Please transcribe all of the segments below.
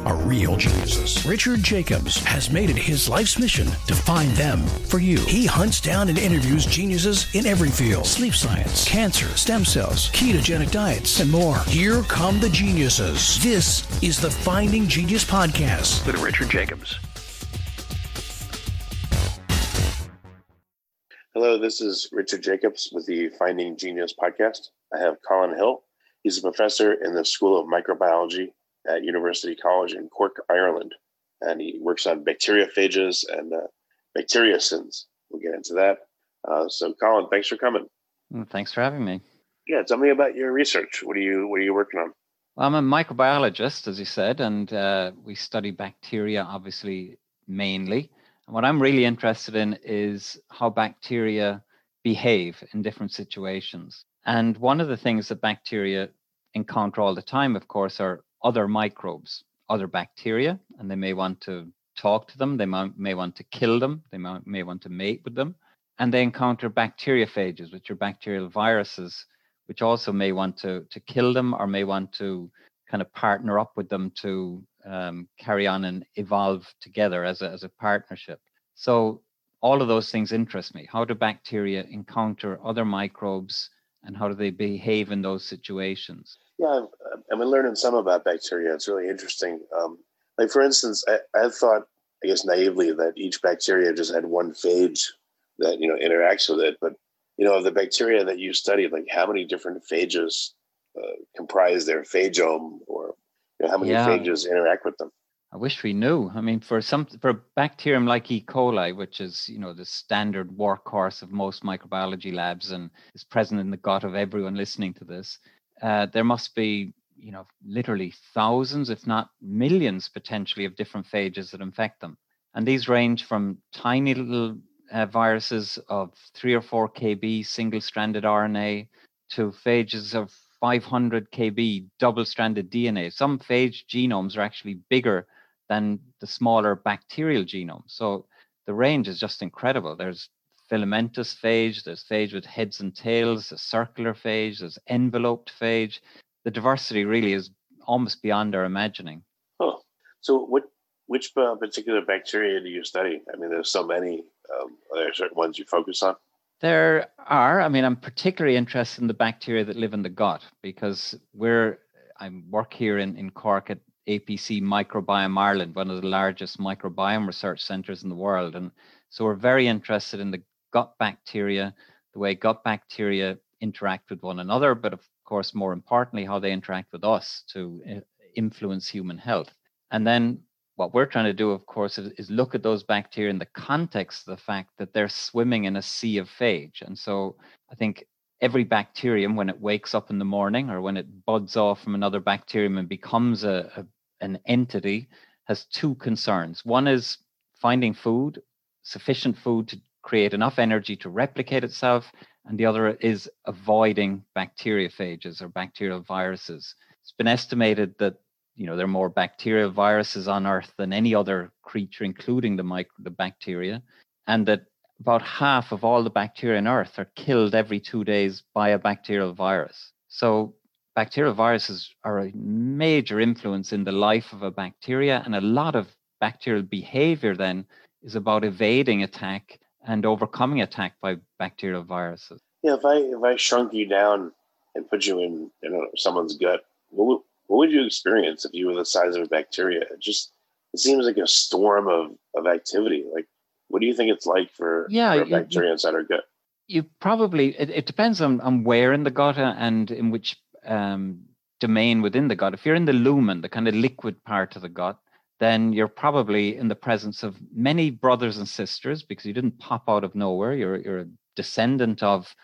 are real geniuses. Richard Jacobs has made it his life's mission to find them for you. He hunts down and interviews geniuses in every field sleep science, cancer, stem cells, ketogenic diets, and more. Here come the geniuses. This is the Finding Genius Podcast with Richard Jacobs. Hello, this is Richard Jacobs with the Finding Genius Podcast. I have Colin Hill. He's a professor in the School of Microbiology at University College in Cork, Ireland. And he works on bacteriophages and uh, bacteriocins. We'll get into that. Uh, so, Colin, thanks for coming. Thanks for having me. Yeah, tell me about your research. What are you What are you working on? Well, I'm a microbiologist, as you said, and uh, we study bacteria, obviously, mainly. And what I'm really interested in is how bacteria behave in different situations. And one of the things that bacteria encounter all the time, of course, are other microbes, other bacteria, and they may want to talk to them. They may, want to kill them. They may, may want to mate with them. And they encounter bacteriophages, which are bacterial viruses, which also may want to, to kill them or may want to kind of partner up with them to um, carry on and evolve together as a, as a partnership. So all of those things interest me. How do bacteria encounter other microbes and how do they behave in those situations? Yeah, I've, I've been learning some about bacteria. It's really interesting. Um, like, for instance, I, I thought, I guess naively, that each bacteria just had one phage that, you know, interacts with it. But, you know, the bacteria that you studied, like how many different phages uh, comprise their phagome or you know, how many yeah. phages interact with them? I wish we knew. I mean, for some for a bacterium like E. coli, which is you know the standard workhorse of most microbiology labs and is present in the gut of everyone listening to this, uh, there must be you know literally thousands, if not millions, potentially of different phages that infect them, and these range from tiny little uh, viruses of three or four kb single-stranded RNA to phages of 500 kb double-stranded DNA. Some phage genomes are actually bigger than the smaller bacterial genome. So the range is just incredible. There's filamentous phage, there's phage with heads and tails, a circular phage, there's enveloped phage. The diversity really is almost beyond our imagining. Oh, so what which uh, particular bacteria do you study? I mean, there's so many. Um, are there certain ones you focus on? There are. I mean, I'm particularly interested in the bacteria that live in the gut because we're I work here in, in Cork at APC Microbiome Ireland, one of the largest microbiome research centers in the world. And so we're very interested in the gut bacteria, the way gut bacteria interact with one another, but of course, more importantly, how they interact with us to eh, influence human health. And then what we're trying to do, of course, is, is, look at those bacteria in the context of the fact that they're swimming in a sea of phage. And so I think every bacterium, when it wakes up in the morning or when it buds off from another bacterium and becomes a, a an entity has two concerns. One is finding food, sufficient food to create enough energy to replicate itself, and the other is avoiding bacteriophages or bacterial viruses. It's been estimated that you know there are more bacterial viruses on Earth than any other creature, including the micro, the bacteria, and that about half of all the bacteria on Earth are killed every two days by a bacterial virus. So bacterial viruses are a major influence in the life of a bacteria, and a lot of bacterial behavior then is about evading attack and overcoming attack by bacterial viruses. Yeah, if I if I shrunk you down and put you in you know someone's gut, what would, what would you experience if you were the size of a bacteria? It just it seems like a storm of of activity. Like, what do you think it's like for, yeah, for a bacteria you, inside our gut? You probably it, it depends on on where in the gut uh, and in which um, domain within the gut, if you're in the lumen, the kind of liquid part of the gut, then you're probably in the presence of many brothers and sisters because you didn't pop out of nowhere. You're, you're a descendant of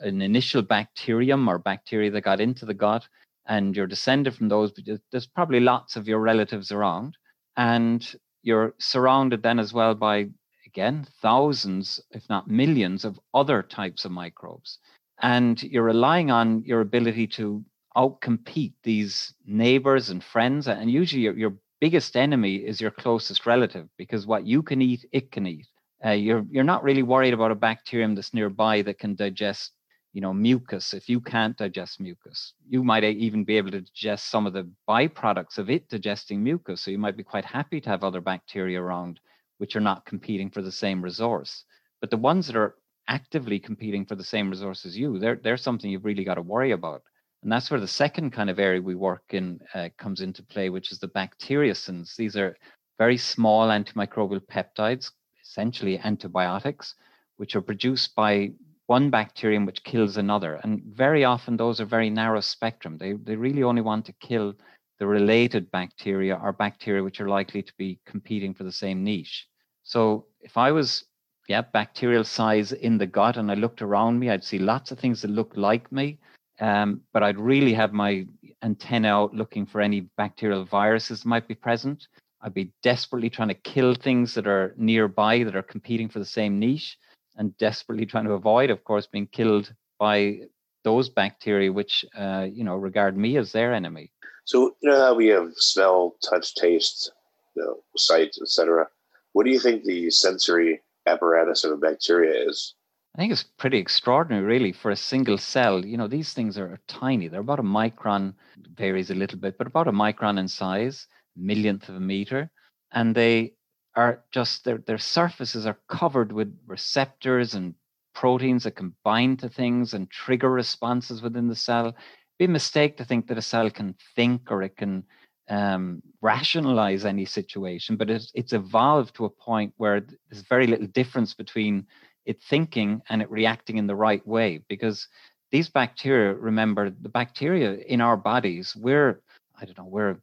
an initial bacterium or bacteria that got into the gut, and you're descended from those. But there's probably lots of your relatives around, and you're surrounded then as well by, again, thousands, if not millions, of other types of microbes and you're relying on your ability to outcompete these neighbors and friends. And usually your, your biggest enemy is your closest relative because what you can eat, it can eat. Uh, you're you're not really worried about a bacterium that's nearby that can digest you know mucus if you can't digest mucus you might even be able to digest some of the byproducts of it digesting mucus so you might be quite happy to have other bacteria around which are not competing for the same resource but the ones that are actively competing for the same resource as you they're, they're something you've really got to worry about and that's where the second kind of area we work in uh, comes into play which is the bacteriocins these are very small antimicrobial peptides essentially antibiotics which are produced by one bacterium which kills another. And very often those are very narrow spectrum. They, they really only want to kill the related bacteria or bacteria which are likely to be competing for the same niche. So if I was, yeah, bacterial size in the gut and I looked around me, I'd see lots of things that look like me. Um, but I'd really have my antenna out looking for any bacterial viruses that might be present. I'd be desperately trying to kill things that are nearby that are competing for the same niche and desperately trying to avoid, of course, being killed by those bacteria which uh, you know regard me as their enemy. So you know we have smell, touch, taste, you know, sight, etc. What do you think the sensory apparatus of a bacteria is? I think it's pretty extraordinary, really, for a single cell. You know, these things are tiny. They're about a micron, varies a little bit, but about a micron in size, millionth of a meter, and they are just their, their surfaces are covered with receptors and proteins that can bind to things and trigger responses within the cell. It'd be a mistake to think that a cell can think or it can um, rationalize any situation, but it's, it's evolved to a point where there's very little difference between it thinking and it reacting in the right way. Because these bacteria, remember, the bacteria in our bodies, we're I don't know, we're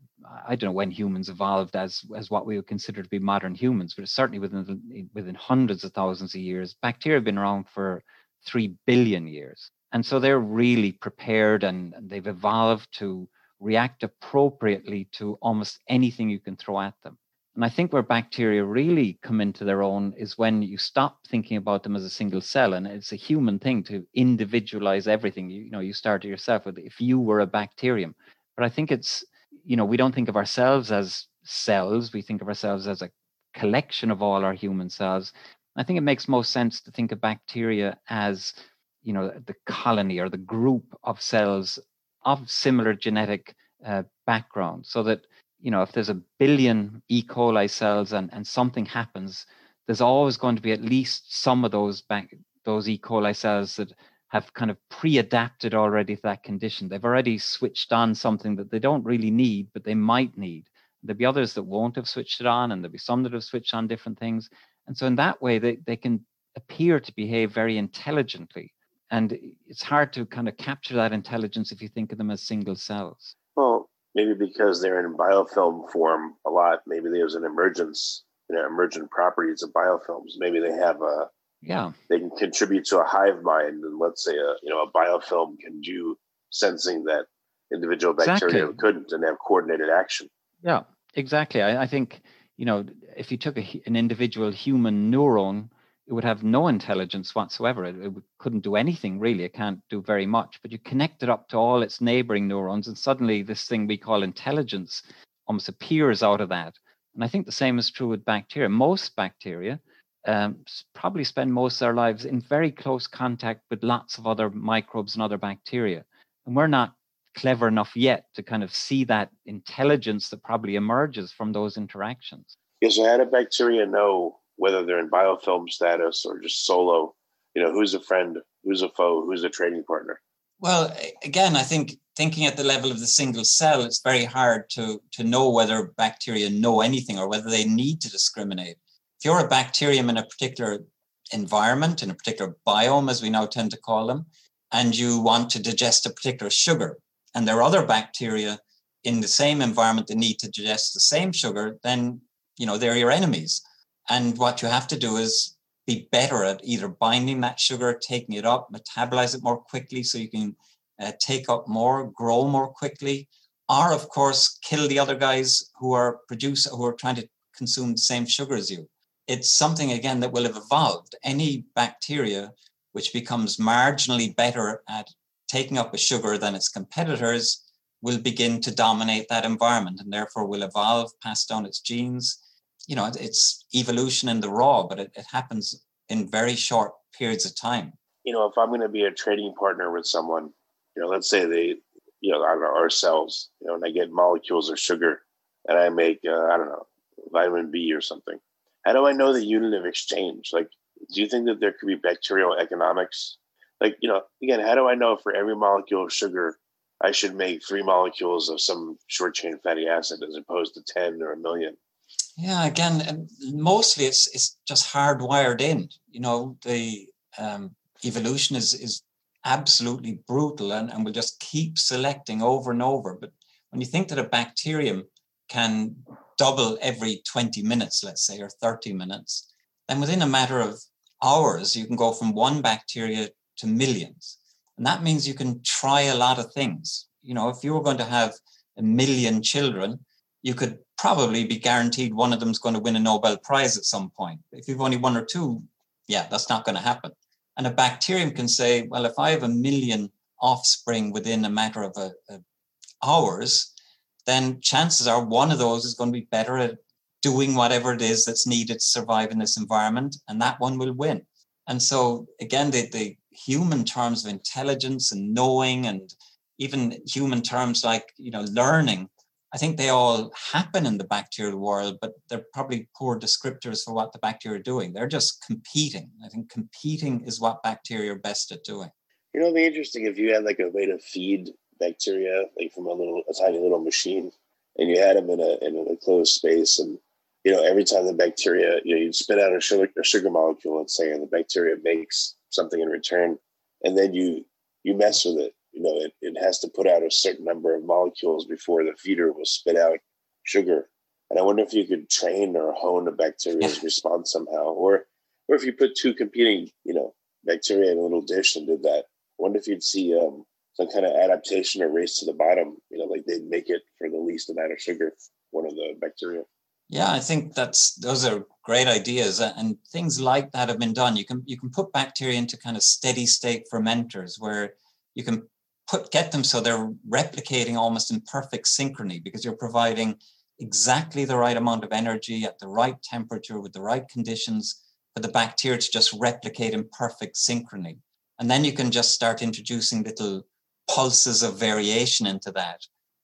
I don't know when humans evolved as as what we would consider to be modern humans, but certainly within within hundreds of thousands of years. Bacteria have been around for three billion years, and so they're really prepared and, and they've evolved to react appropriately to almost anything you can throw at them. And I think where bacteria really come into their own is when you stop thinking about them as a single cell. And it's a human thing to individualize everything. You, you know, you start yourself with if you were a bacterium. But I think it's you know, we don't think of ourselves as cells. We think of ourselves as a collection of all our human cells. I think it makes most sense to think of bacteria as, you know, the colony or the group of cells of similar genetic uh, background, so that you know if there's a billion E. coli cells and and something happens, there's always going to be at least some of those back those E. coli cells that have kind of pre-adapted already to that condition. They've already switched on something that they don't really need, but they might need. There'll be others that won't have switched it on, and there'll be some that have switched on different things. And so in that way, they, they can appear to behave very intelligently. And it's hard to kind of capture that intelligence if you think of them as single cells. Well, maybe because they're in biofilm form a lot, maybe there's an emergence, you know, emergent properties of biofilms. Maybe they have a yeah they can contribute to a hive mind and let's say a you know a biofilm can do sensing that individual bacteria exactly. couldn't and have coordinated action yeah exactly I, I think you know if you took a, an individual human neuron it would have no intelligence whatsoever. It, it couldn't do anything really. It can't do very much. But you connect it up to all its neighboring neurons and suddenly this thing we call intelligence almost appears out of that. And i think the same is true with bacteria. Most bacteria um, probably spend most of their lives in very close contact with lots of other microbes and other bacteria. And we're not clever enough yet to kind of see that intelligence that probably emerges from those interactions. So how do bacteria know whether they're in biofilm status or just solo? You know, who's a friend, who's a foe, who's a trading partner? Well, again, I think thinking at the level of the single cell, it's very hard to to know whether bacteria know anything or whether they need to discriminate if you're a bacterium in a particular environment, in a particular biome, as we now tend to call them, and you want to digest a particular sugar, and there are other bacteria in the same environment that need to digest the same sugar, then you know they're your enemies. And what you have to do is be better at either binding that sugar, taking it up, metabolize it more quickly so you can uh, take up more, grow more quickly, or of course kill the other guys who are produce who are trying to consume the same sugar as you it's something again that will have evolved. Any bacteria which becomes marginally better at taking up a sugar than its competitors will begin to dominate that environment and therefore will evolve, pass down its genes. You know, it's evolution in the raw, but it, it happens in very short periods of time. You know, if I'm going to be a trading partner with someone, you know, let's say they, you know, I don't know, ourselves, you know, and I get molecules of sugar and I make, uh, I don't know, vitamin B or something. How do I know the unit of exchange? Like, do you think that there could be bacterial economics? Like, you know, again, how do I know for every molecule of sugar, I should make three molecules of some short chain fatty acid as opposed to 10 or a million? Yeah, again, mostly it's it's just hardwired in. You know, the um, evolution is is absolutely brutal and, and will just keep selecting over and over. But when you think that a bacterium can double every 20 minutes, let's say, or 30 minutes, then within a matter of hours, you can go from one bacteria to millions. And that means you can try a lot of things. You know, if you were going to have a million children, you could probably be guaranteed one of them is going to win a Nobel Prize at some point. If you've only one or two, yeah, that's not going to happen. And a bacterium can say, well, if I have a million offspring within a matter of a, a hours, then chances are one of those is going to be better at doing whatever it is that's needed to survive in this environment, and that one will win. And so, again, the, the human terms of intelligence and knowing, and even human terms like you know learning, I think they all happen in the bacterial world, but they're probably poor descriptors for what the bacteria are doing. They're just competing. I think competing is what bacteria are best at doing. You know, it'd be interesting if you had like a way to feed bacteria like from a little a tiny little machine and you had them in a in a closed space and you know every time the bacteria you know you spit out a sugar, a sugar molecule let's say and the bacteria makes something in return and then you you mess with it you know it, it has to put out a certain number of molecules before the feeder will spit out sugar and i wonder if you could train or hone a bacteria's response somehow or or if you put two competing you know bacteria in a little dish and did that I wonder if you'd see um, some kind of adaptation or race to the bottom. You know, like they'd make it for the least amount of sugar, one of the bacteria. Yeah, I think that's those are great ideas, and things like that have been done. You can you can put bacteria into kind of steady state fermenters where you can put get them so they're replicating almost in perfect synchrony because you're providing exactly the right amount of energy at the right temperature with the right conditions for the bacteria to just replicate in perfect synchrony. And then you can just start introducing little pulses of variation into that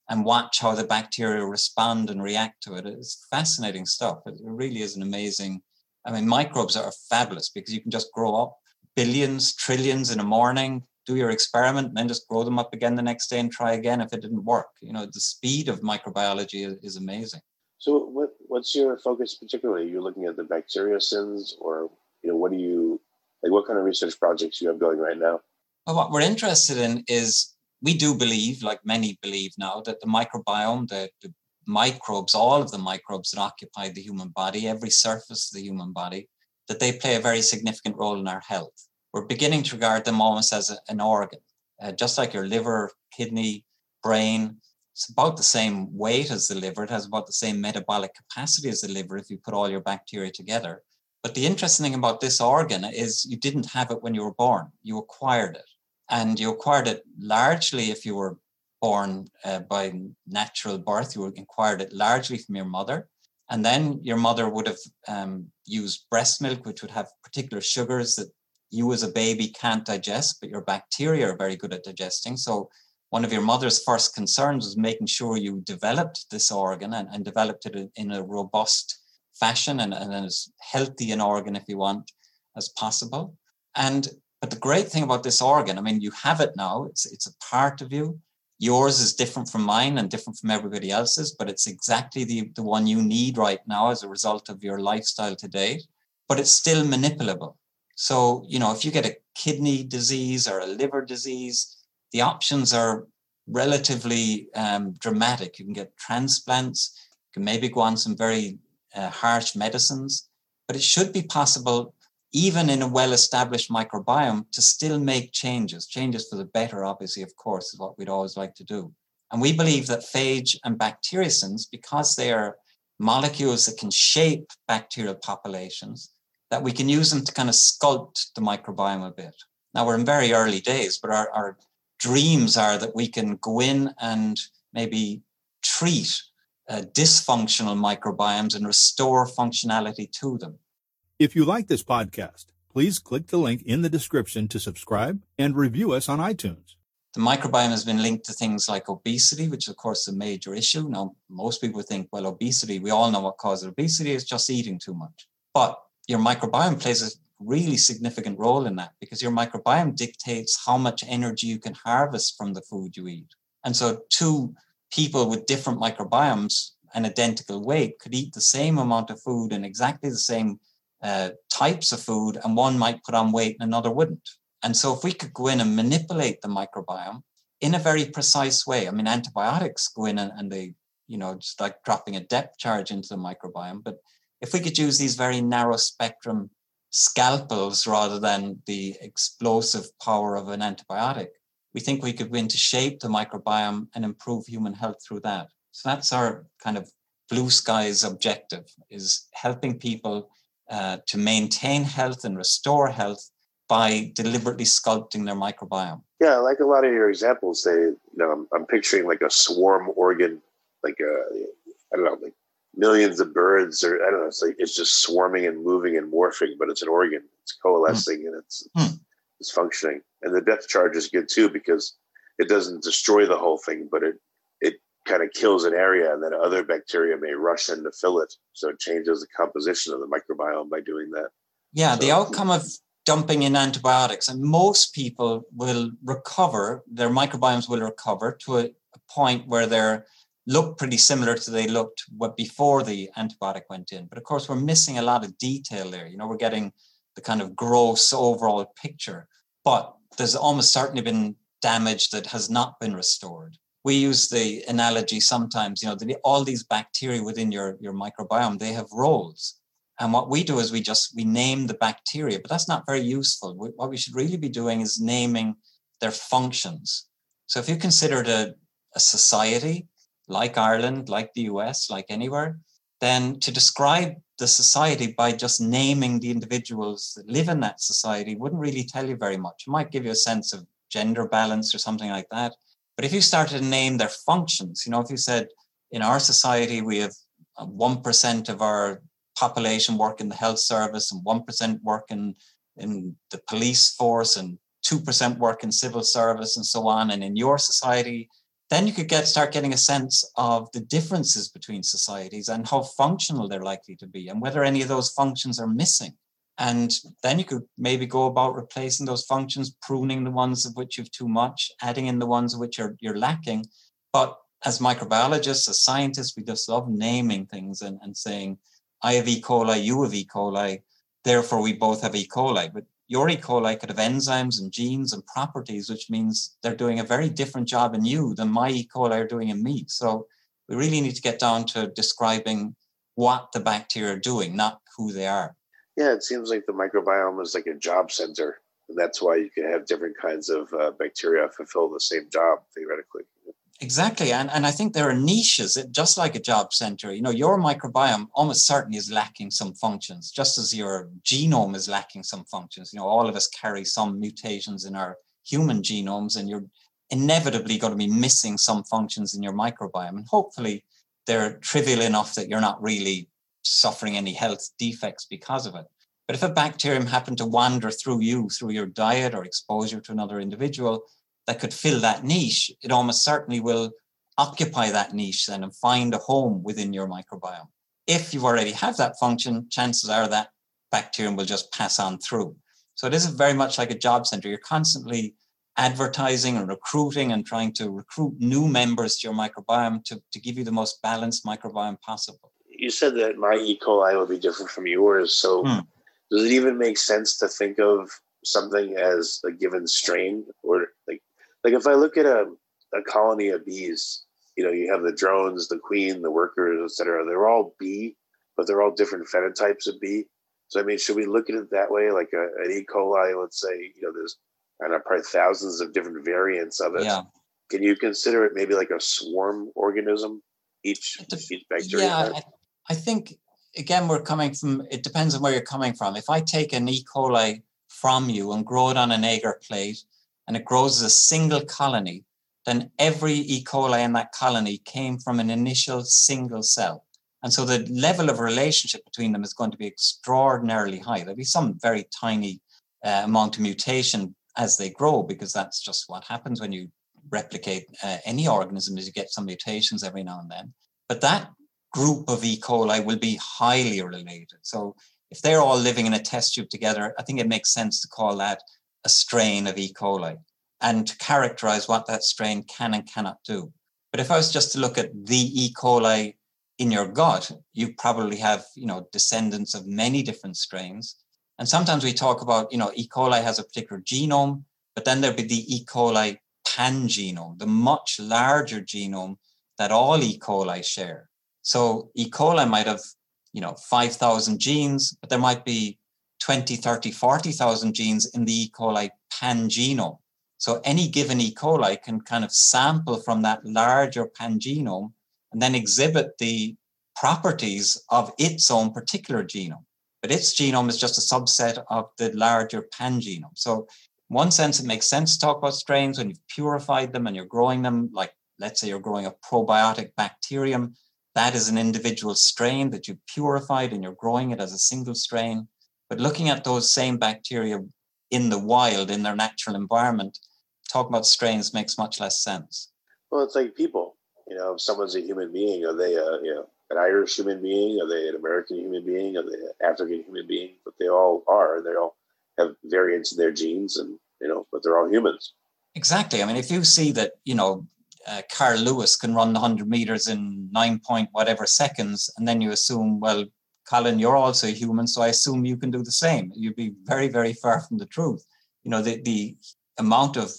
and watch how the bacteria respond and react to it. It's fascinating stuff. It really is an amazing. I mean, microbes are fabulous because you can just grow up billions, trillions in a morning, do your experiment, and then just grow them up again the next day and try again if it didn't work. You know, the speed of microbiology is, is amazing. So, what what's your focus particularly? You're looking at the bacteriocins, or you know, what do you like? What kind of research projects you have going right now? Well, what we're interested in is we do believe, like many believe now, that the microbiome, the, the microbes, all of the microbes that occupy the human body, every surface of the human body, that they play a very significant role in our health. We're beginning to regard them almost as a, an organ, uh, just like your liver, kidney, brain. It's about the same weight as the liver. It has about the same metabolic capacity as the liver if you put all your bacteria together. But the interesting thing about this organ is you didn't have it when you were born, you acquired it. And you acquired it largely if you were born uh, by natural birth, you acquired it largely from your mother. And then your mother would have um, used breast milk, which would have particular sugars that you as a baby can't digest, but your bacteria are very good at digesting. So one of your mother's first concerns was making sure you developed this organ and, and developed it in a robust fashion and, and as healthy an organ, if you want, as possible. And but the great thing about this organ, I mean, you have it now. It's it's a part of you. Yours is different from mine and different from everybody else's, but it's exactly the, the one you need right now as a result of your lifestyle today. But it's still manipulable. So, you know, if you get a kidney disease or a liver disease, the options are relatively um, dramatic. You can get transplants, you can maybe go on some very uh, harsh medicines, but it should be possible, even in a well established microbiome, to still make changes. Changes for the better, obviously, of course, is what we'd always like to do. And we believe that phage and bacteriocins, because they are molecules that can shape bacterial populations, that we can use them to kind of sculpt the microbiome a bit. Now we're in very early days, but our, our dreams are that we can go in and maybe treat uh, dysfunctional microbiomes and restore functionality to them. If you like this podcast, please click the link in the description to subscribe and review us on iTunes. The microbiome has been linked to things like obesity, which of course is a major issue. Now, most people think, well, obesity, we all know what causes obesity is just eating too much. But your microbiome plays a really significant role in that because your microbiome dictates how much energy you can harvest from the food you eat. And so, two people with different microbiomes and identical weight could eat the same amount of food and exactly the same uh, types of food, and one might put on weight and another wouldn't. And so, if we could go in and manipulate the microbiome in a very precise way, I mean, antibiotics go in and, and they, you know, just like dropping a depth charge into the microbiome. But if we could use these very narrow spectrum scalpels rather than the explosive power of an antibiotic, we think we could begin to shape the microbiome and improve human health through that. So that's our kind of blue skies objective is helping people uh, to maintain health and restore health by deliberately sculpting their microbiome. Yeah, like a lot of your examples, they, you know, I'm, I'm picturing like a swarm organ, like a, I don't know, like millions of birds, or I don't know, it's like it's just swarming and moving and morphing, but it's an organ. It's coalescing mm. and it's, mm. it's functioning. And the depth charge is good too because it doesn't destroy the whole thing, but it it kind of kills an area, and then other bacteria may rush in to fill it. So it changes the composition of the microbiome by doing that. Yeah, so, the outcome of dumping in antibiotics, and most people will recover, their microbiomes will recover to a, a point where they're look pretty similar to they looked what before the antibiotic went in. But of course, we're missing a lot of detail there. You know, we're getting the kind of gross overall picture, but there's almost certainly been damage that has not been restored. We use the analogy sometimes, you know, that all these bacteria within your, your microbiome, they have roles. And what we do is we just we name the bacteria, but that's not very useful. What we should really be doing is naming their functions. So if you consider a, a society like Ireland, like the US, like anywhere, then to describe the society by just naming the individuals that live in that society wouldn't really tell you very much. It might give you a sense of gender balance or something like that. But if you started to name their functions, you know, if you said in our society we have uh, 1% of our population work in the health service and 1% work in, in the police force and 2% work in civil service and so on. And in your society, then you could get start getting a sense of the differences between societies and how functional they're likely to be and whether any of those functions are missing. And then you could maybe go about replacing those functions, pruning the ones of which you've too much, adding in the ones of which are, you're lacking. But as microbiologists, as scientists, we just love naming things and, and saying, I have E. coli, you have E. coli, therefore we both have E. coli. But your E. coli could have enzymes and genes and properties, which means they're doing a very different job in you than my E. coli are doing in me. So we really need to get down to describing what the bacteria are doing, not who they are. Yeah, it seems like the microbiome is like a job center. And that's why you can have different kinds of uh, bacteria fulfill the same job theoretically. Exactly. And, and I think there are niches, just like a job center. You know, your microbiome almost certainly is lacking some functions, just as your genome is lacking some functions. You know, all of us carry some mutations in our human genomes, and you're inevitably going to be missing some functions in your microbiome. And hopefully, they're trivial enough that you're not really suffering any health defects because of it. But if a bacterium happened to wander through you, through your diet or exposure to another individual, that could fill that niche, it almost certainly will occupy that niche then and find a home within your microbiome. If you already have that function, chances are that bacterium will just pass on through. So it is very much like a job center. You're constantly advertising and recruiting and trying to recruit new members to your microbiome to, to give you the most balanced microbiome possible. You said that my E. coli will be different from yours. So hmm. does it even make sense to think of something as a given strain or like like if I look at a, a colony of bees, you know, you have the drones, the queen, the workers, etc. They're all bee, but they're all different phenotypes of bee. So I mean, should we look at it that way? Like a, an E. coli, let's say, you know, there's I don't know, probably thousands of different variants of it. Yeah. Can you consider it maybe like a swarm organism? Each, each bacteria. Yeah, I, I think again we're coming from. It depends on where you're coming from. If I take an E. coli from you and grow it on an agar plate and it grows as a single colony, then every E. coli in that colony came from an initial single cell. And so the level of relationship between them is going to be extraordinarily high. There'll be some very tiny uh, amount of mutation as they grow, because that's just what happens when you replicate uh, any organism is you get some mutations every now and then. But that group of E. coli will be highly related. So if they're all living in a test tube together, I think it makes sense to call that a strain of E. coli and to characterize what that strain can and cannot do. But if I was just to look at the E. coli in your gut, you probably have, you know, descendants of many different strains. And sometimes we talk about, you know, E. coli has a particular genome, but then there'd be the E. coli pangenome, the much larger genome that all E. coli share. So E. coli might have, you know, 5,000 genes, but there might be 20, 30, 40,000 genes in the E. coli pangenome. So any given E. coli can kind of sample from that larger pangenome and then exhibit the properties of its own particular genome. But its genome is just a subset of the larger pangenome. So in one sense, it makes sense to talk about strains when you've purified them and you're growing them, like let's say you're growing a probiotic bacterium. That is an individual strain that you've purified and you're growing it as a single strain. But looking at those same bacteria in the wild, in their natural environment, talking about strains makes much less sense. Well, it's like people. You know, if someone's a human being, are they you know an Irish human being? Are they an American human being? Are they an African human being? But they all are. They all have variants in their genes, and you know, but they're all humans. Exactly. I mean, if you see that, you know, uh, Carl Lewis can run the 100 meters in nine point whatever seconds, and then you assume, well, Colin, you're also a human, so I assume you can do the same. You'd be very, very far from the truth. You know, the, the amount of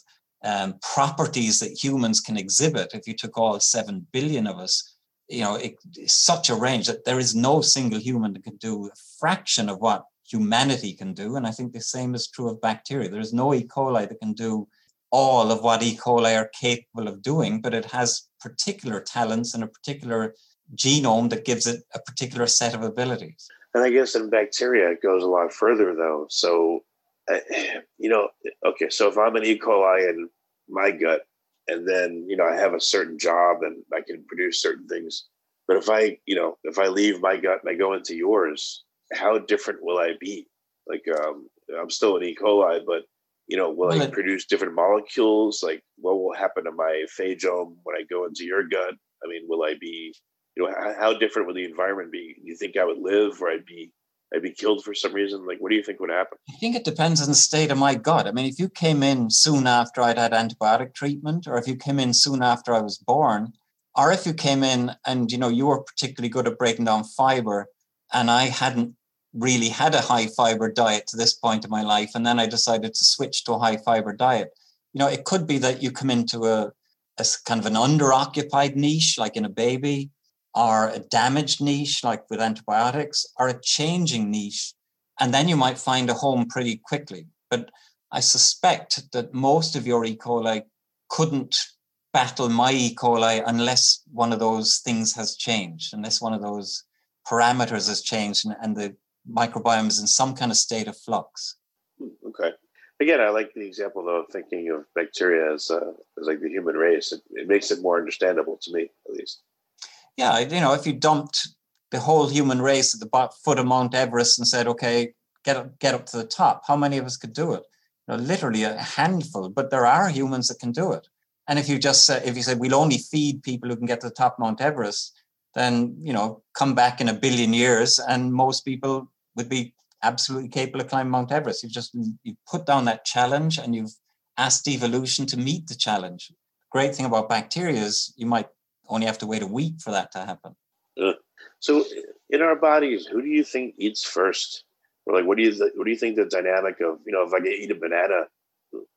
um, properties that humans can exhibit, if you took all 7 billion of us, you know, it, such a range that there is no single human that can do a fraction of what humanity can do. And I think the same is true of bacteria. There is no E. coli that can do all of what E. coli are capable of doing, but it has particular talents and a particular genome that gives it a particular set of abilities. And I guess in bacteria, it goes a lot further, though. So you know, okay, so if I'm an E. coli in my gut, and then you know I have a certain job and I can produce certain things, but if I, you know, if I leave my gut and I go into yours, how different will I be? Like, um, I'm still an E. coli, but you know, will well, I produce different molecules? Like, what will happen to my phagome when I go into your gut? I mean, will I be, you know, how, how different would the environment be? Do you think I would live, or I'd be I'd be killed for some reason? Like, what do you think would happen? I think it depends on the state of my gut. I mean, if you came in soon after I'd had antibiotic treatment, or if you came in soon after I was born, or if you came in and you know you were particularly good at breaking down fiber, and I hadn't really had a high fiber diet to this point in my life, and then I decided to switch to a high fiber diet. You know, it could be that you come into a, a kind of an underoccupied niche, like in a baby, are a damaged niche, like with antibiotics, are a changing niche. And then you might find a home pretty quickly. But I suspect that most of your E. coli couldn't battle my E. coli unless one of those things has changed, unless one of those parameters has changed and, and the microbiome is in some kind of state of flux. Hmm, okay. Again, I like the example though of thinking of bacteria as, uh, as like the human race. It, it makes it more understandable to me, at least yeah, you know, if you dumped the whole human race at the foot of Mount Everest and said, okay, get up, get up to the top, how many of us could do it? You know, literally a handful, but there are humans that can do it. And if you just say, if you said we'll only feed people who can get to the top Mount Everest, then you know, come back in a billion years, and most people would be absolutely capable of climbing Mount Everest. You've just you put down that challenge, and you've asked evolution to meet the challenge. Great thing about bacteria is you might only have to wait a week for that to happen. Uh, so, in our bodies, who do you think eats first? Or like, what do you th- what do you think the dynamic of you know if I get eat a banana,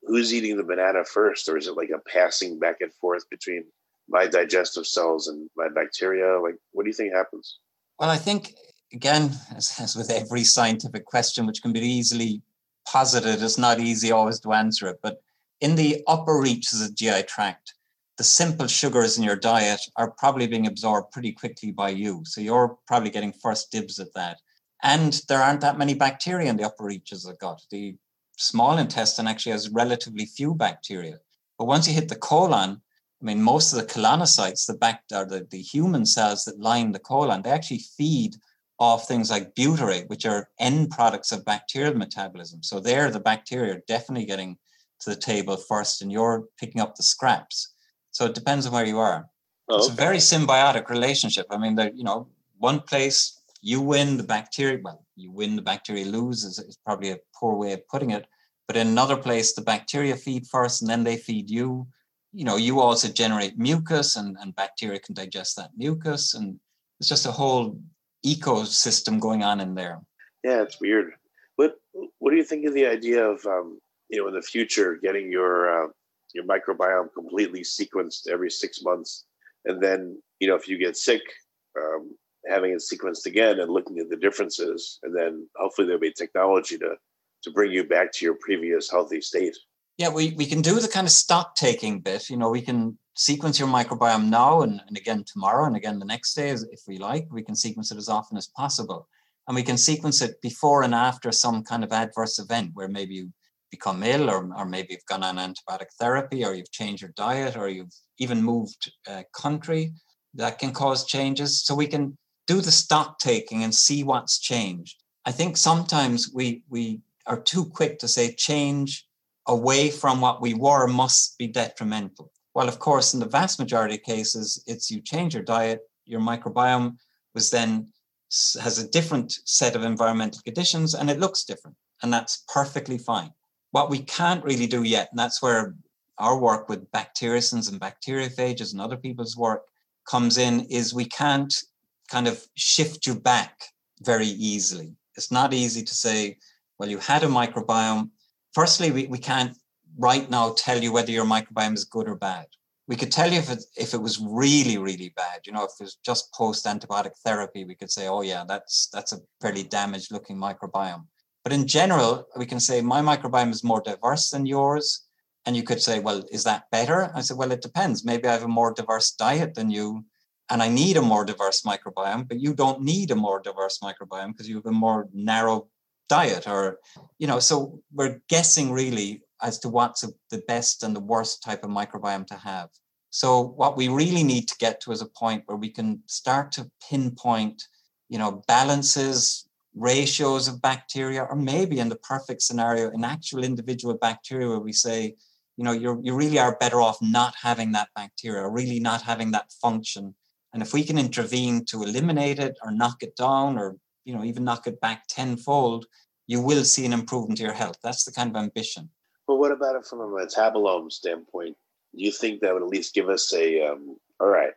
who's eating the banana first, or is it like a passing back and forth between my digestive cells and my bacteria? Like, what do you think happens? Well, I think again, as, as with every scientific question, which can be easily posited, it's not easy always to answer it. But in the upper reaches of the GI tract, the simple sugars in your diet are probably being absorbed pretty quickly by you. So you're probably getting first dibs at that. And there aren't that many bacteria in the upper reaches of the gut. The small intestine actually has relatively few bacteria. But once you hit the colon, I mean, most of the colonocytes, the back or the, the human cells that line the colon, they actually feed off things like butyrate, which are end products of bacterial metabolism. So there, the bacteria are definitely getting to the table first, and you're picking up the scraps. So it depends on where you are. Oh, it's a very symbiotic relationship. I mean, that you know, one place you win, the bacteria. Well, you win, the bacteria lose is, is probably a poor way of putting it. But in another place, the bacteria feed first, and then they feed you you know, you also generate mucus and, and bacteria can digest that mucus. And it's just a whole ecosystem going on in there. Yeah, it's weird. What What do you think of the idea of um, you know in the future getting your uh, your microbiome completely sequenced every six months, and then you know if you get sick, um, having it sequenced again and looking at the differences, and then hopefully there'll be technology to to bring you back to your previous healthy state. Yeah, we, we can do the kind of stock taking bit. You know, we can sequence your microbiome now and, and again tomorrow and again the next day if we like. We can sequence it as often as possible. And we can sequence it before and after some kind of adverse event where maybe you become ill or, or maybe you've gone on antibiotic therapy or you've changed your diet or you've even moved uh, country that can cause changes. So we can do the stock taking and see what's changed. I think sometimes we we are too quick to say change away from what we were must be detrimental. Well, of course, in the vast majority of cases, it's you change your diet, your microbiome was then has a different set of environmental conditions and it looks different. And that's perfectly fine. What we can't really do yet, and that's where our work with bacteriocins and bacteriophages and other people's work comes in, is we can't kind of shift you back very easily. It's not easy to say, well, you had a microbiome, firstly, we, we can't right now tell you whether your microbiome is good or bad. We could tell you if it, if it was really, really bad, you know, if it was just post antibiotic therapy, we could say, oh, yeah, that's, that's a fairly damaged looking microbiome. But in general, we can say my microbiome is more diverse than yours. And you could say, well, is that better? I said, well, it depends. Maybe I have a more diverse diet than you, and I need a more diverse microbiome, but you don't need a more diverse microbiome because you have a more narrow diet or you know so we're guessing really as to what's the best and the worst type of microbiome to have so what we really need to get to is a point where we can start to pinpoint you know balances ratios of bacteria or maybe in the perfect scenario an actual individual bacteria where we say you know you you really are better off not having that bacteria really not having that function. And if we can intervene to eliminate it or knock it down or you know even knock it back tenfold you will see an improvement to your health. That's the kind of ambition. But what about it from a metabolome standpoint? Do you think that would at least give us a um, all right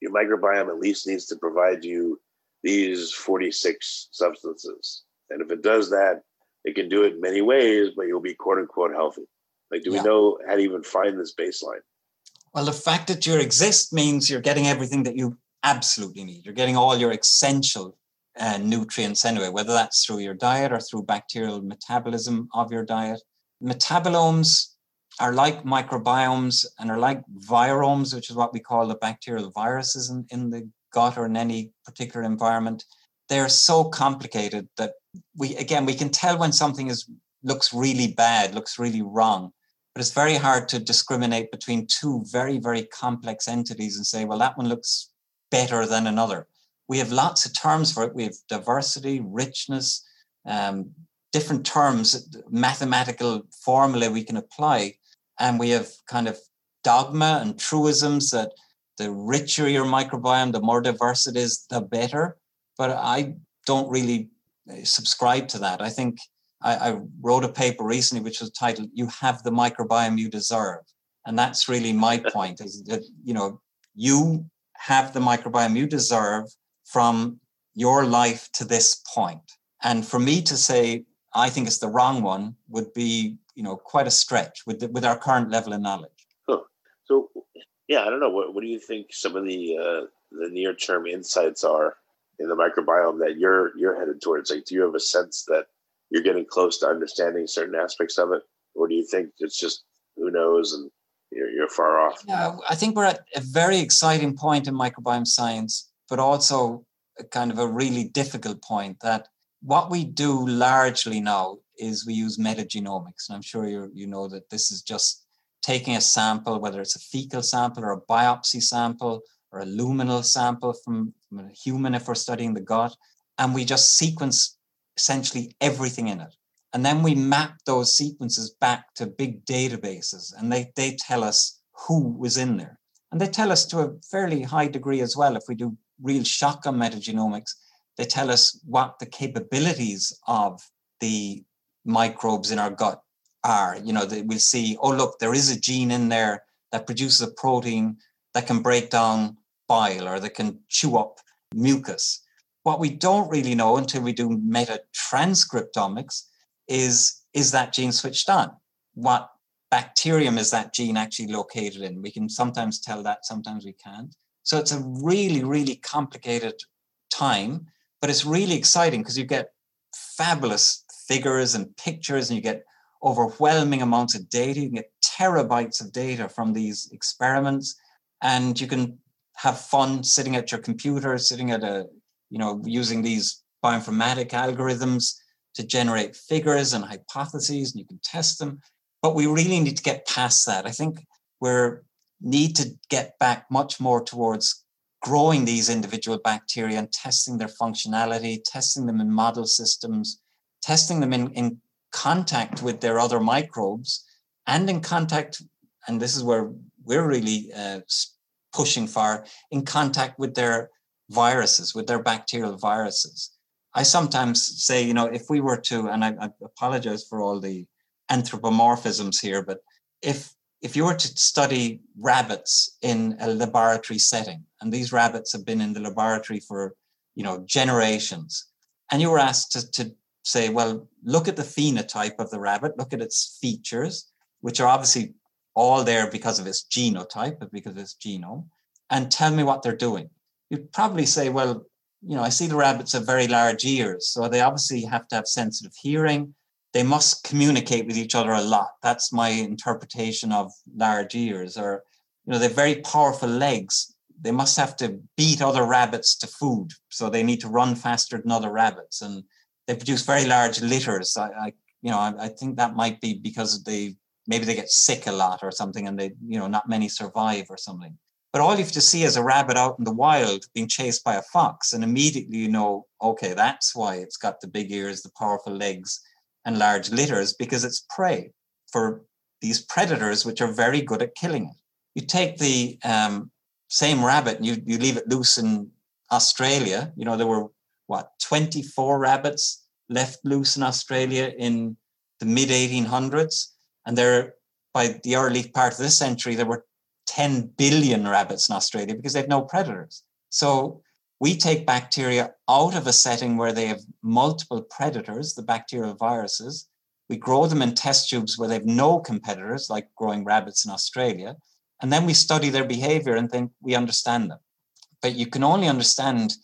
your microbiome at least needs to provide you these 46 substances and if it does that it can do it many ways but you'll be quote unquote healthy like do yeah. we know how to even find this baseline well the fact that you exist means you're getting everything that you absolutely need you're getting all your essential uh, nutrients anyway, whether that's through your diet or through bacterial metabolism of your diet. Metabolomes are like microbiomes and are like viromes, which is what we call the bacterial viruses in, in the gut or in any particular environment. They're so complicated that we, again, we can tell when something is looks really bad, looks really wrong, but it's very hard to discriminate between two very, very complex entities and say, well, that one looks better than another we have lots of terms for it. We have diversity, richness, um, different terms, mathematical formula we can apply. And we have kind of dogma and truisms that the richer your microbiome, the more diverse it is, the better. But I don't really uh, subscribe to that. I think I, I wrote a paper recently which was titled "You Have the Microbiome You Deserve," and that's really my point: is that you know you have the microbiome you deserve from your life to this point. And for me to say, I think it's the wrong one would be, you know, quite a stretch with, the, with our current level of knowledge. Huh. So, yeah, I don't know. What, what do you think some of the, uh, the near term insights are in the microbiome that you're, you're headed towards? Like, do you have a sense that you're getting close to understanding certain aspects of it? Or do you think it's just who knows and you're, you're far off? Yeah, I think we're at a very exciting point in microbiome science but also kind of a really difficult point that what we do largely now is we use metagenomics. And I'm sure you you know that this is just taking a sample, whether it's a fecal sample or a biopsy sample or a luminal sample from, from a human if we're studying the gut, and we just sequence essentially everything in it. And then we map those sequences back to big databases, and they, they tell us who was in there. And they tell us to a fairly high degree as well, if we do real shotgun metagenomics, they tell us what the capabilities of the microbes in our gut are. You know, they, we'll see, oh, look, there is a gene in there that produces a protein that can break down bile or that can chew up mucus. What we don't really know until we do meta transcriptomics is is that gene switched on? What bacterium is that gene actually located in? We can sometimes tell that, sometimes we can't. So it's a really, really complicated time, but it's really exciting because you get fabulous figures and pictures and you get overwhelming amounts of data. You can get terabytes of data from these experiments and you can have fun sitting at your computer, sitting at a, you know, using these bioinformatic algorithms to generate figures and hypotheses and you can test them. But we really need to get past that. I think we're need to get back much more towards growing these individual bacteria and testing their functionality, testing them in model systems, testing them in, in contact with their other microbes and in contact, and this is where we're really uh, pushing for, in contact with their viruses, with their bacterial viruses. I sometimes say, you know, if we were to, and I, I apologize for all the anthropomorphisms here, but if if you were to study rabbits in a laboratory setting, and these rabbits have been in the laboratory for, you know, generations, and you were asked to, to say, well, look at the phenotype of the rabbit, look at its features, which are obviously all there because of its genotype, but because of its genome, and tell me what they're doing. You'd probably say, well, you know, I see the rabbits have very large ears, so they obviously have to have sensitive hearing. They must communicate with each other a lot. That's my interpretation of large ears. Or, you know, they're very powerful legs. They must have to beat other rabbits to food, so they need to run faster than other rabbits, and they produce very large litters. I, I you know, I, I think that might be because they maybe they get sick a lot or something, and they, you know, not many survive or something. But all you have to see is a rabbit out in the wild being chased by a fox, and immediately you know, okay, that's why it's got the big ears, the powerful legs, and large litters, because it's prey for these predators, which are very good at killing it. You take the um, same rabbit and you, you leave it loose in Australia. You know, there were what 24 rabbits left loose in Australia in the mid 1800s, and there by the early part of this century there were 10 billion rabbits in Australia because they have no predators. So we take bacteria out of a setting where they have multiple predators, the bacterial viruses. We grow them in test tubes where they have no competitors, like growing rabbits in Australia. And then we study their behavior and think we understand them. But you can only understand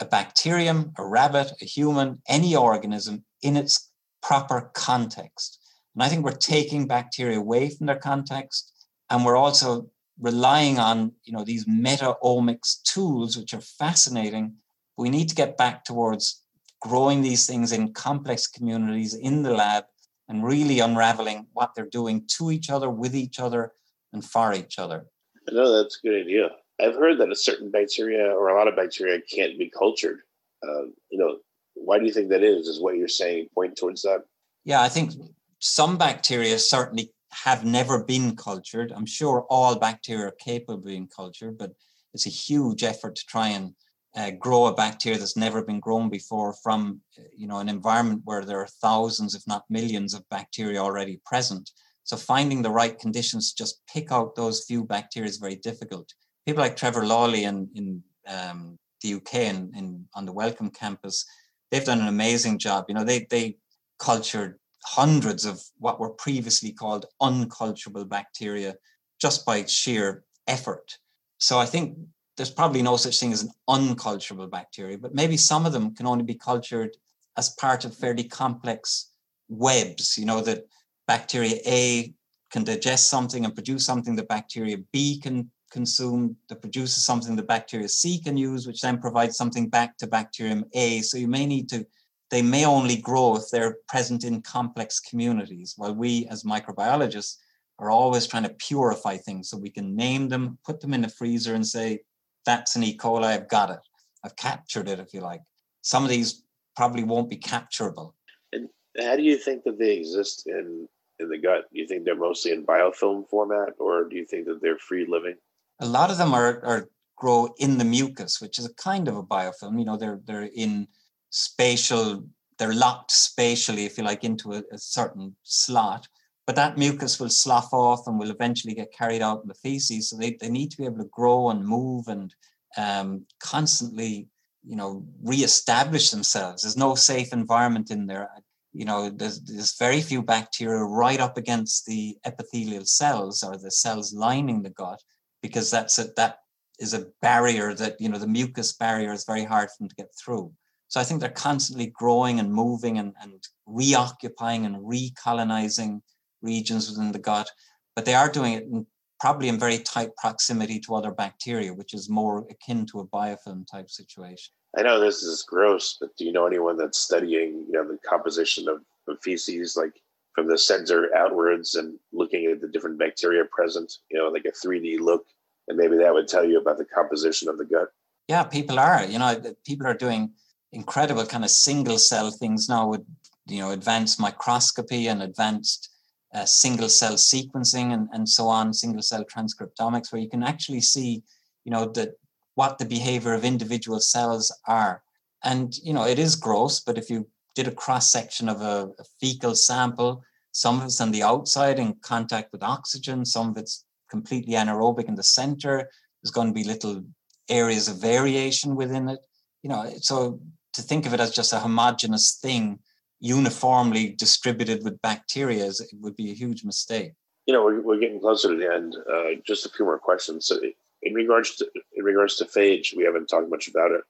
a bacterium, a rabbit, a human, any organism in its proper context. And I think we're taking bacteria away from their context. And we're also relying on you know these meta omics tools which are fascinating we need to get back towards growing these things in complex communities in the lab and really unraveling what they're doing to each other with each other and for each other i know that's a good idea i've heard that a certain bacteria or a lot of bacteria can't be cultured uh, you know why do you think that is is what you're saying point towards that yeah i think some bacteria certainly have never been cultured. I'm sure all bacteria are capable of being cultured, but it's a huge effort to try and uh, grow a bacteria that's never been grown before from you know an environment where there are thousands, if not millions, of bacteria already present. So finding the right conditions to just pick out those few bacteria is very difficult. People like Trevor Lawley in, in um, the UK and in, on the Welcome campus, they've done an amazing job. You know, they they cultured hundreds of what were previously called unculturable bacteria just by sheer effort. So I think there's probably no such thing as an unculturable bacteria, but maybe some of them can only be cultured as part of fairly complex webs. You know, that bacteria A can digest something and produce something that bacteria B can consume that produces something that bacteria C can use, which then provides something back to bacterium A. So you may need to they may only grow if they're present in complex communities, while we as microbiologists are always trying to purify things so we can name them, put them in the freezer and say, that's an E. coli, I've got it. I've captured it, if you like. Some of these probably won't be capturable. And how do you think that they exist in in the gut? Do you think they're mostly in biofilm format, or do you think that they're free living? A lot of them are, are grow in the mucus, which is a kind of a biofilm. You know, they're they're in spatial, they're locked spatially, if you like, into a, a certain slot. But that mucus will slough off and will eventually get carried out in the feces. So they, they need to be able to grow and move and um, constantly, you know, reestablish themselves. There's no safe environment in there. You know, there's, there's very few bacteria right up against the epithelial cells or the cells lining the gut, because that's a, that is a barrier that, you know, the mucus barrier is very hard for them to get through. So I think they're constantly growing and moving and, and reoccupying and recolonizing regions within the gut, but they are doing it in, probably in very tight proximity to other bacteria, which is more akin to a biofilm type situation. I know this is gross, but do you know anyone that's studying, you know, the composition of, of feces, like from the center outwards and looking at the different bacteria present, you know, like a 3D look, and maybe that would tell you about the composition of the gut? Yeah, people are, you know, people are doing incredible kind of single cell things now with, you know, advanced microscopy and advanced uh, single cell sequencing and, and so on, single cell transcriptomics, where you can actually see, you know, the, what the behavior of individual cells are. And, you know, it is gross, but if you did a cross section of a, a fecal sample, some of it's on the outside in contact with oxygen, some of it's completely anaerobic in the center. There's going to be little areas of variation within it. You know, so to think of it as just a homogeneous thing uniformly distributed with bacteria is, it would be a huge mistake. You know, we're, we're getting closer to the end. Uh, just a few more questions. So in regards to in regards to phage, we haven't talked much about it.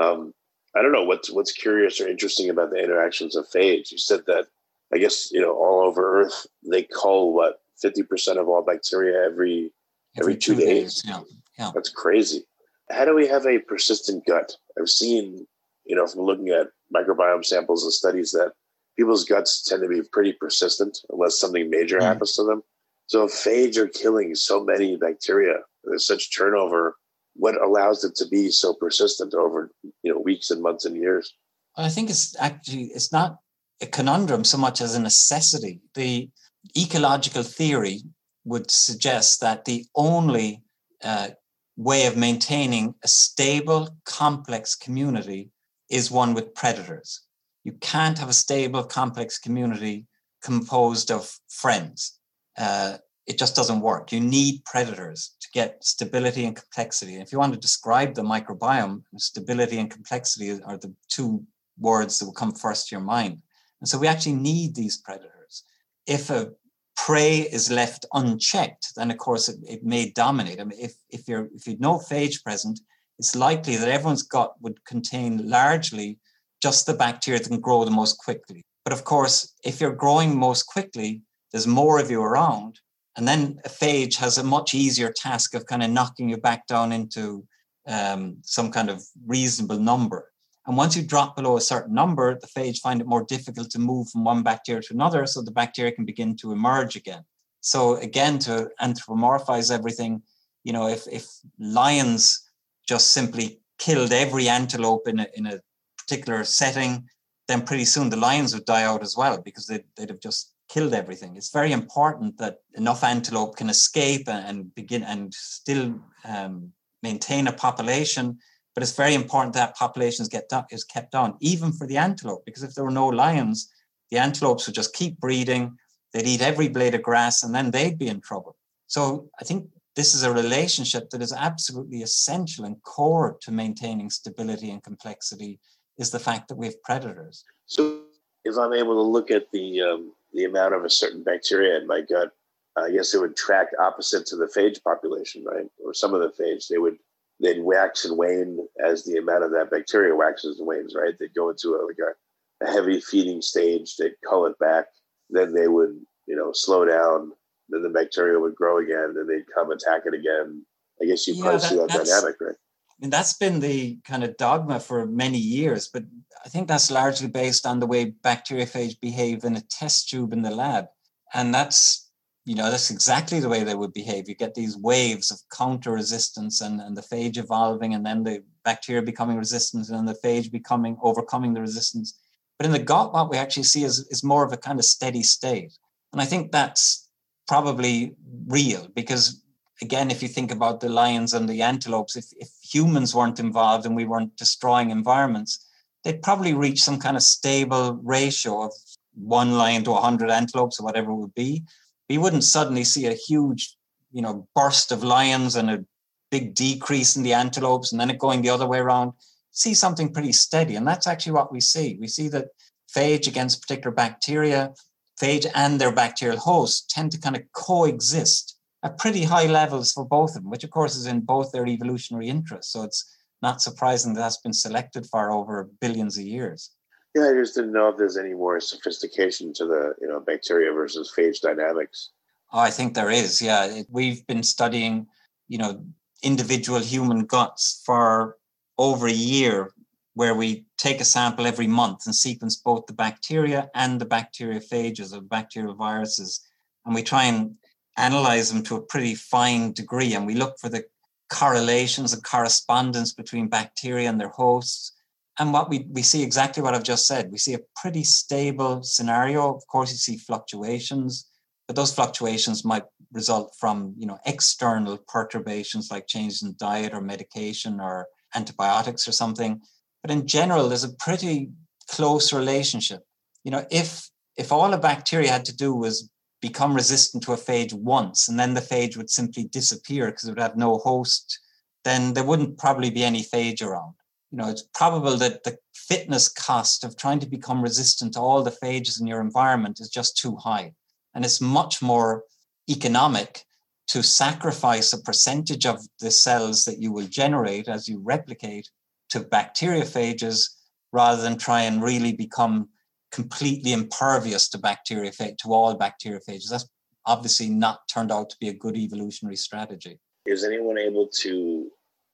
Um, I don't know what's what's curious or interesting about the interactions of phage. You said that I guess you know all over Earth they cull what fifty percent of all bacteria every every, every two, two days. days. Yeah, yeah, that's crazy. How do we have a persistent gut? I've seen you know from looking at microbiome samples and studies that people's guts tend to be pretty persistent unless something major mm. happens to them. So if phage are killing so many bacteria, there's such turnover. What allows it to be so persistent over you know weeks and months and years? I think it's actually it's not a conundrum so much as a necessity. The ecological theory would suggest that the only uh, way of maintaining a stable, complex community is one with predators. You can't have a stable, complex community composed of friends. Uh, it just doesn't work. You need predators to get stability and complexity. And if you want to describe the microbiome, stability and complexity are the two words that will come first to your mind. And so we actually need these predators. If a prey is left unchecked, then of course it, it may dominate. I mean, if, if you're if you've no phage present, it's likely that everyone's gut would contain largely just the bacteria that can grow the most quickly. But of course, if you're growing most quickly, there's more of you around. And then a phage has a much easier task of kind of knocking you back down into um, some kind of reasonable number. And once you drop below a certain number, the phage find it more difficult to move from one bacteria to another, so the bacteria can begin to emerge again. So again, to anthropomorphize everything, you know, if if lions just simply killed every antelope in a, in a particular setting, then pretty soon the lions would die out as well because they'd, they'd have just killed everything. It's very important that enough antelope can escape and, begin and still um, maintain a population. But it's very important that populations get is kept on, even for the antelope, because if there were no lions, the antelopes would just keep breeding. They'd eat every blade of grass, and then they'd be in trouble. So I think this is a relationship that is absolutely essential and core to maintaining stability and complexity is the fact that we have predators. So if I'm able to look at the um, the amount of a certain bacteria in my gut, I guess it would track opposite to the phage population, right? Or some of the phage, they would they'd wax and wane as the amount of that bacteria waxes and wanes, right? They'd go into a, like a, a heavy feeding stage, they'd cull it back, then they would, you know, slow down, then the bacteria would grow again, and they'd come attack it again. I guess you yeah, probably that, see that dynamic, right? I mean, that's been the kind of dogma for many years, but I think that's largely based on the way bacteriophage behave in a test tube in the lab. And that's, you know, that's exactly the way they would behave. You get these waves of counter resistance and, and the phage evolving and then the bacteria becoming resistant and then the phage becoming overcoming the resistance. But in the gut, what we actually see is, is more of a kind of steady state. And I think that's probably real because again, if you think about the lions and the antelopes, if, if humans weren't involved and we weren't destroying environments, they'd probably reach some kind of stable ratio of one lion to 100 antelopes or whatever it would be. We wouldn't suddenly see a huge, you know, burst of lions and a big decrease in the antelopes and then it going the other way around. See something pretty steady. And that's actually what we see. We see that phage against particular bacteria, phage and their bacterial hosts tend to kind of coexist at pretty high levels for both of them, which of course is in both their evolutionary interests. So it's not surprising that that's been selected for over billions of years. Yeah, I just didn't know if there's any more sophistication to the you know bacteria versus phage dynamics. Oh, I think there is. Yeah, it, we've been studying you know individual human guts for over a year, where we take a sample every month and sequence both the bacteria and the bacteriophages or bacterial viruses, and we try and analyze them to a pretty fine degree, and we look for the correlations and correspondence between bacteria and their hosts. And what we, we see exactly what I've just said. We see a pretty stable scenario. Of course, you see fluctuations, but those fluctuations might result from you know external perturbations like changes in diet or medication or antibiotics or something. But in general, there's a pretty close relationship. You know, if if all a bacteria had to do was become resistant to a phage once and then the phage would simply disappear because it would have no host, then there wouldn't probably be any phage around. You know, it's probable that the fitness cost of trying to become resistant to all the phages in your environment is just too high. And it's much more economic to sacrifice a percentage of the cells that you will generate as you replicate to bacteriophages rather than try and really become completely impervious to bacteriophage, to all bacteriophages. That's obviously not turned out to be a good evolutionary strategy. Is anyone able to,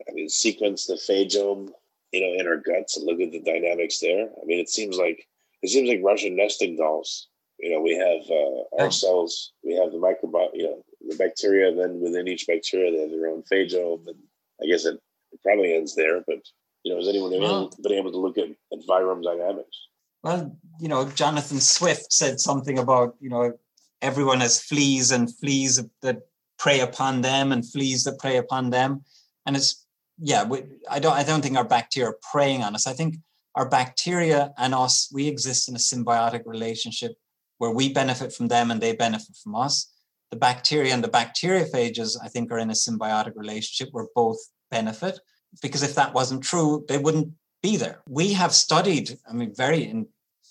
I mean, sequence the phagome, you know, in our guts and look at the dynamics there? I mean, it seems like it seems like Russian nesting dolls. You know, we have uh, our cells, we have the microbiome, you know, the bacteria. Then within each bacteria, they have their own phagome, and I guess it, it probably ends there. But you know, has anyone well, been able to look at, at virome dynamics? Well, you know, Jonathan Swift said something about, you know, everyone has fleas and fleas that prey upon them and fleas that prey upon them. And it's, yeah, we, I don't, I don't think our bacteria are preying on us. I think our bacteria and us, we exist in a symbiotic relationship where we benefit from them and they benefit from us. The bacteria and the bacteriophages, I think, are in a symbiotic relationship where both benefit. Because if that wasn't true, they wouldn't be there. We have studied, I mean, very in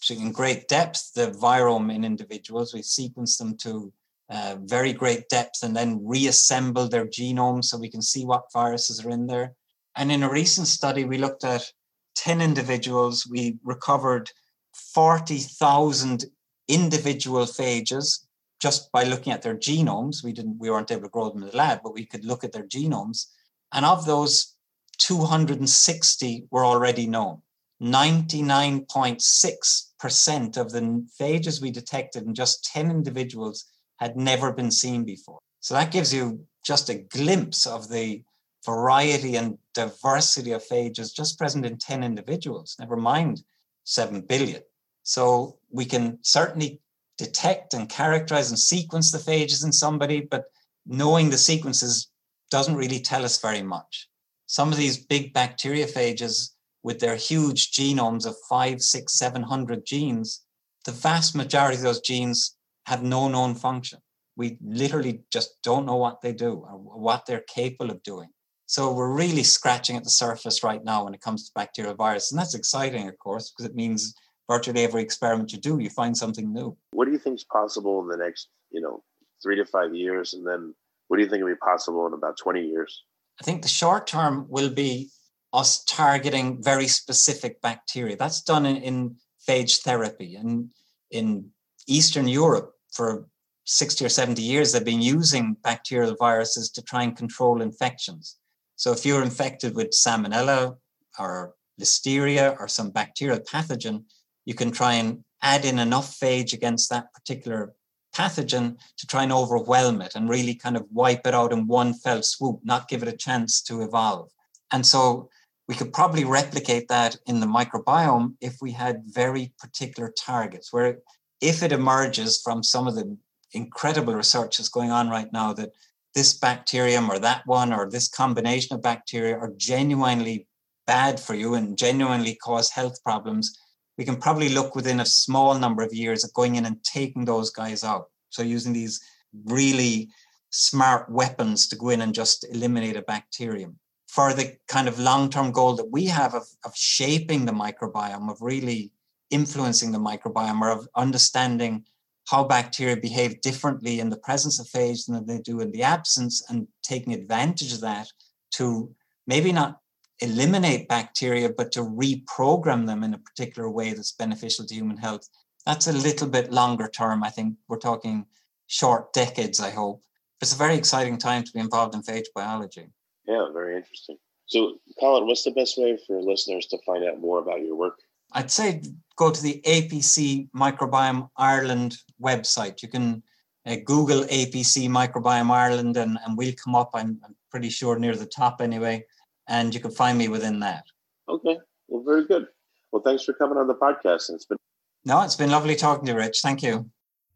in great depth the virome in individuals. We sequence them to uh, very great depth and then reassemble their genome so we can see what viruses are in there. And in a recent study, we looked at 10 individuals. We recovered 40,000 individual phages just by looking at their genomes. We didn't, we weren't able to grow them in the lab, but we could look at their genomes. And of those, 260 were already known. 99.6% of the phages we detected in just 10 individuals had never been seen before. So that gives you just a glimpse of the variety and diversity of phages just present in 10 individuals, never mind 7 billion. So we can certainly detect and characterize and sequence the phages in somebody, but knowing the sequences doesn't really tell us very much. Some of these big bacteriophages with their huge genomes of five, six, seven hundred genes, the vast majority of those genes have no known function. We literally just don't know what they do or what they're capable of doing. So we're really scratching at the surface right now when it comes to bacterial virus. And that's exciting, of course, because it means virtually every experiment you do, you find something new. What do you think is possible in the next, you know, three to five years? And then what do you think will be possible in about 20 years? I think the short term will be us targeting very specific bacteria. That's done in, in phage therapy. And in Eastern Europe, for 60 or 70 years, they've been using bacterial viruses to try and control infections. So if you're infected with salmonella or listeria or some bacterial pathogen, you can try and add in enough phage against that particular pathogen to try and overwhelm it and really kind of wipe it out in one fell swoop, not give it a chance to evolve. And so we could probably replicate that in the microbiome if we had very particular targets, where if it emerges from some of the incredible research that's going on right now that this bacterium or that one or this combination of bacteria are genuinely bad for you and genuinely cause health problems, we can probably look within a small number of years at going in and taking those guys out. So using these really smart weapons to go in and just eliminate a bacterium. For the kind of long-term goal that we have of, of shaping the microbiome, of really influencing the microbiome or of understanding how bacteria behave differently in the presence of phage than they do in the absence and taking advantage of that to maybe not eliminate bacteria, but to reprogram them in a particular way that's beneficial to human health. That's a little bit longer term. I think we're talking short decades, I hope. It's a very exciting time to be involved in phage biology. Yeah, very interesting. So, Colin, what's the best way for listeners to find out more about your work? I'd say go to the APC Microbiome Ireland website. You can uh, Google APC Microbiome Ireland and, and we'll come up, I'm, I'm pretty sure, near the top anyway and you can find me within that. Okay. Well, very good. Well, thanks for coming on the podcast. It's been no, it's been lovely talking to you, Rich. Thank you.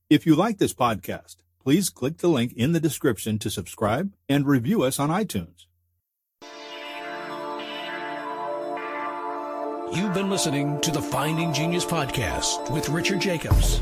If you like this podcast, please click the link in the description to subscribe and review us on iTunes. You've been listening to the Finding Genius podcast with Richard Jacobs.